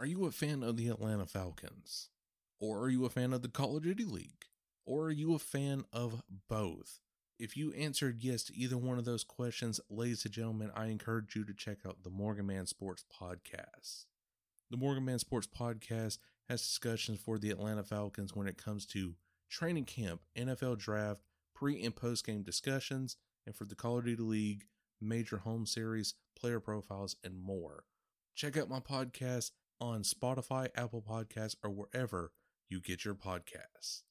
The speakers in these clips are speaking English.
Are you a fan of the Atlanta Falcons? Or are you a fan of the Call of Duty League? Or are you a fan of both? If you answered yes to either one of those questions, ladies and gentlemen, I encourage you to check out the Morgan Man Sports Podcast. The Morgan Man Sports Podcast has discussions for the Atlanta Falcons when it comes to training camp, NFL draft, pre and post game discussions, and for the Call of Duty League, major home series, player profiles, and more. Check out my podcast on Spotify, Apple Podcasts, or wherever you get your podcasts.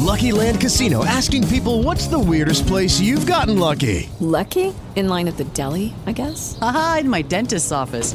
Lucky Land Casino asking people what's the weirdest place you've gotten lucky? Lucky? In line at the deli, I guess? Aha, in my dentist's office.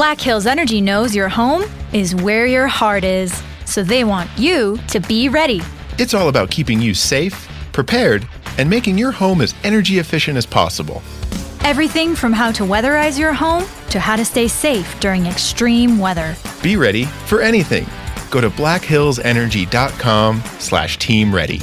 Black Hills Energy knows your home is where your heart is, so they want you to be ready. It's all about keeping you safe, prepared, and making your home as energy efficient as possible. Everything from how to weatherize your home to how to stay safe during extreme weather. Be ready for anything. Go to blackhillsenergy.com slash team ready.